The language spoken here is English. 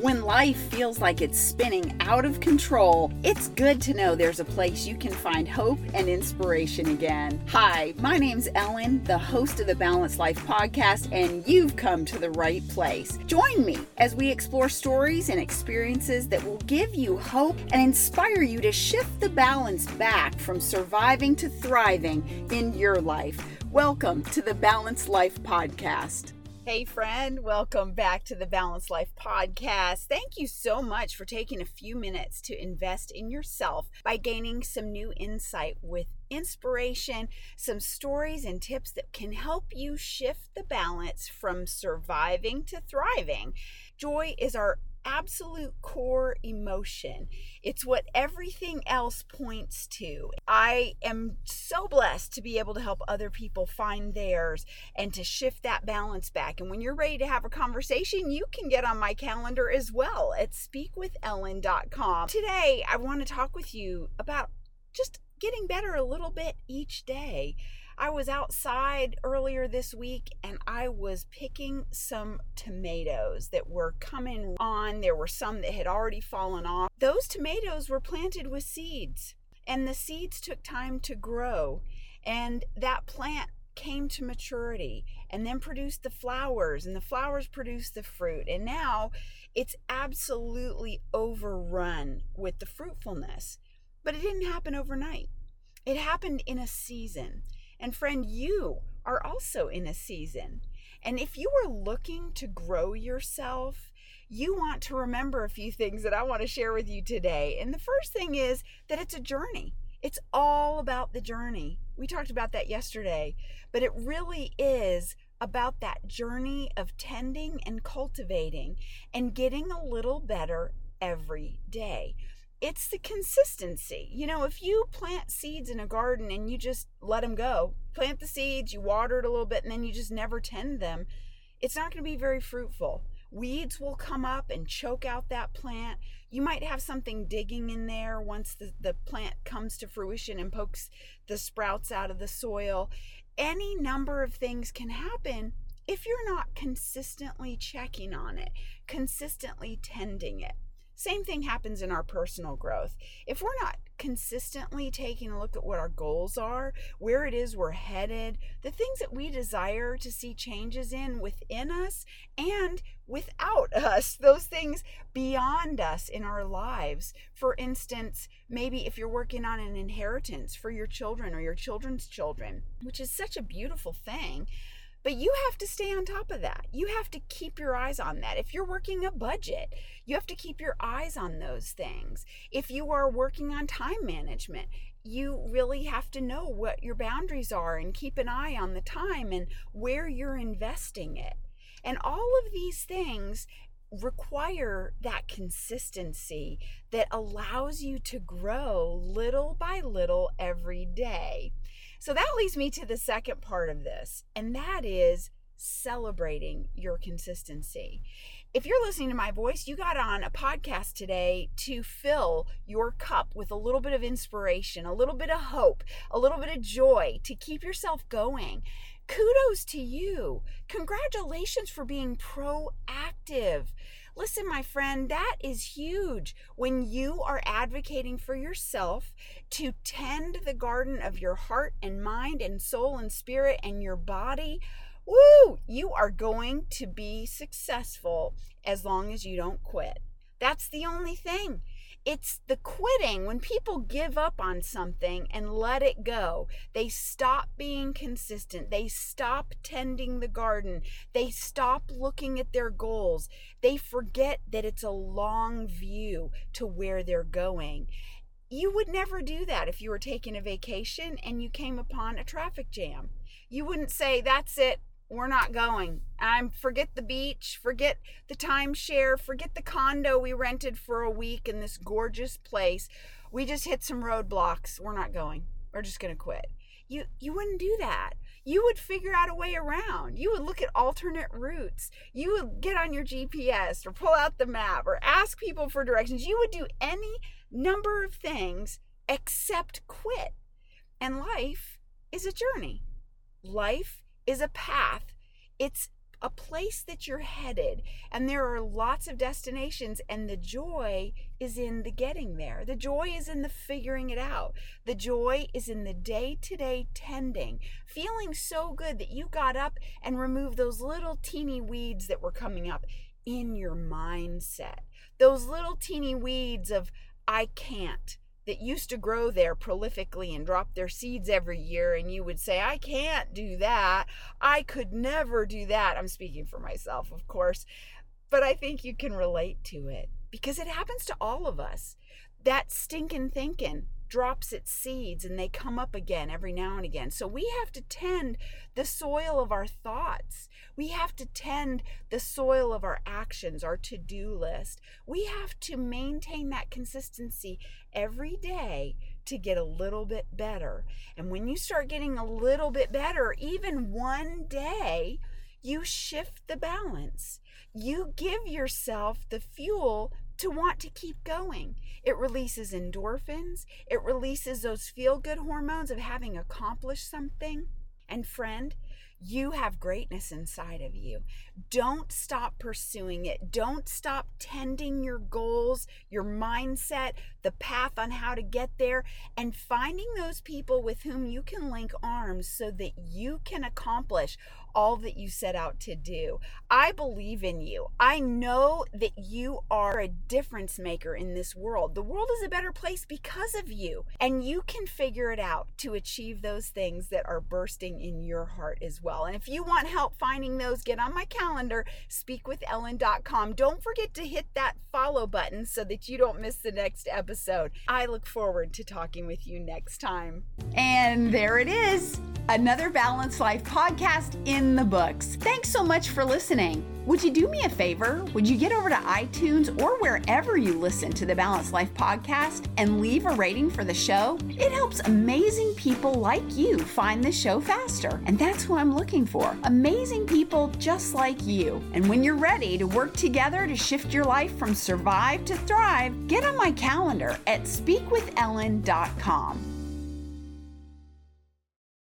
When life feels like it's spinning out of control, it's good to know there's a place you can find hope and inspiration again. Hi, my name's Ellen, the host of the Balanced Life podcast, and you've come to the right place. Join me as we explore stories and experiences that will give you hope and inspire you to shift the balance back from surviving to thriving in your life. Welcome to the Balanced Life podcast. Hey, friend, welcome back to the Balanced Life Podcast. Thank you so much for taking a few minutes to invest in yourself by gaining some new insight with inspiration, some stories and tips that can help you shift the balance from surviving to thriving. Joy is our absolute core emotion. It's what everything else points to. I am so blessed to be able to help other people find theirs and to shift that balance back. And when you're ready to have a conversation, you can get on my calendar as well at speakwithellen.com. Today, I want to talk with you about just getting better a little bit each day. I was outside earlier this week and I was picking some tomatoes that were coming on. There were some that had already fallen off. Those tomatoes were planted with seeds, and the seeds took time to grow. And that plant came to maturity and then produced the flowers, and the flowers produced the fruit. And now it's absolutely overrun with the fruitfulness. But it didn't happen overnight, it happened in a season. And friend, you are also in a season. And if you are looking to grow yourself, you want to remember a few things that I want to share with you today. And the first thing is that it's a journey. It's all about the journey. We talked about that yesterday, but it really is about that journey of tending and cultivating and getting a little better every day it's the consistency. You know, if you plant seeds in a garden and you just let them go, plant the seeds, you water it a little bit, and then you just never tend them, it's not going to be very fruitful. Weeds will come up and choke out that plant. You might have something digging in there once the, the plant comes to fruition and pokes the sprouts out of the soil. Any number of things can happen if you're not consistently checking on it, consistently tending it. Same thing happens in our personal growth. If we're not consistently taking a look at what our goals are, where it is we're headed, the things that we desire to see changes in within us and without us, those things beyond us in our lives. For instance, maybe if you're working on an inheritance for your children or your children's children, which is such a beautiful thing but you have to stay on top of that. You have to keep your eyes on that. If you're working a budget, you have to keep your eyes on those things. If you are working on time management, you really have to know what your boundaries are and keep an eye on the time and where you're investing it. And all of these things require that consistency that allows you to grow little by little every day. So that leads me to the second part of this, and that is celebrating your consistency. If you're listening to my voice, you got on a podcast today to fill your cup with a little bit of inspiration, a little bit of hope, a little bit of joy to keep yourself going. Kudos to you. Congratulations for being proactive. Listen, my friend, that is huge when you are advocating for yourself to tend the garden of your heart and mind and soul and spirit and your body. Woo! You are going to be successful as long as you don't quit. That's the only thing. It's the quitting when people give up on something and let it go. They stop being consistent. They stop tending the garden. They stop looking at their goals. They forget that it's a long view to where they're going. You would never do that if you were taking a vacation and you came upon a traffic jam. You wouldn't say, That's it, we're not going. I'm forget the beach, forget the timeshare, forget the condo we rented for a week in this gorgeous place. We just hit some roadblocks. We're not going. We're just going to quit. You you wouldn't do that. You would figure out a way around. You would look at alternate routes. You would get on your GPS or pull out the map or ask people for directions. You would do any number of things except quit. And life is a journey. Life is a path. It's a place that you're headed. And there are lots of destinations, and the joy is in the getting there. The joy is in the figuring it out. The joy is in the day to day tending, feeling so good that you got up and removed those little teeny weeds that were coming up in your mindset. Those little teeny weeds of, I can't that used to grow there prolifically and drop their seeds every year, and you would say, I can't do that. I could never do that. I'm speaking for myself, of course, but I think you can relate to it because it happens to all of us. That stinking thinking, drops its seeds and they come up again every now and again. So we have to tend the soil of our thoughts. We have to tend the soil of our actions, our to do list. We have to maintain that consistency every day to get a little bit better. And when you start getting a little bit better, even one day, you shift the balance. You give yourself the fuel to want to keep going. It releases endorphins, it releases those feel good hormones of having accomplished something. And friend, you have greatness inside of you. Don't stop pursuing it. Don't stop tending your goals, your mindset, the path on how to get there, and finding those people with whom you can link arms so that you can accomplish all that you set out to do. I believe in you. I know that you are a difference maker in this world. The world is a better place because of you, and you can figure it out to achieve those things that are bursting in your heart as well. And if you want help finding those, get on my calendar, speakwithellen.com. Don't forget to hit that follow button so that you don't miss the next episode. I look forward to talking with you next time. And there it is another Balanced Life podcast in the books. Thanks so much for listening. Would you do me a favor? Would you get over to iTunes or wherever you listen to the Balanced Life podcast and leave a rating for the show? It helps amazing people like you find the show faster. And that's who I'm looking for amazing people just like you. And when you're ready to work together to shift your life from survive to thrive, get on my calendar at speakwithellen.com.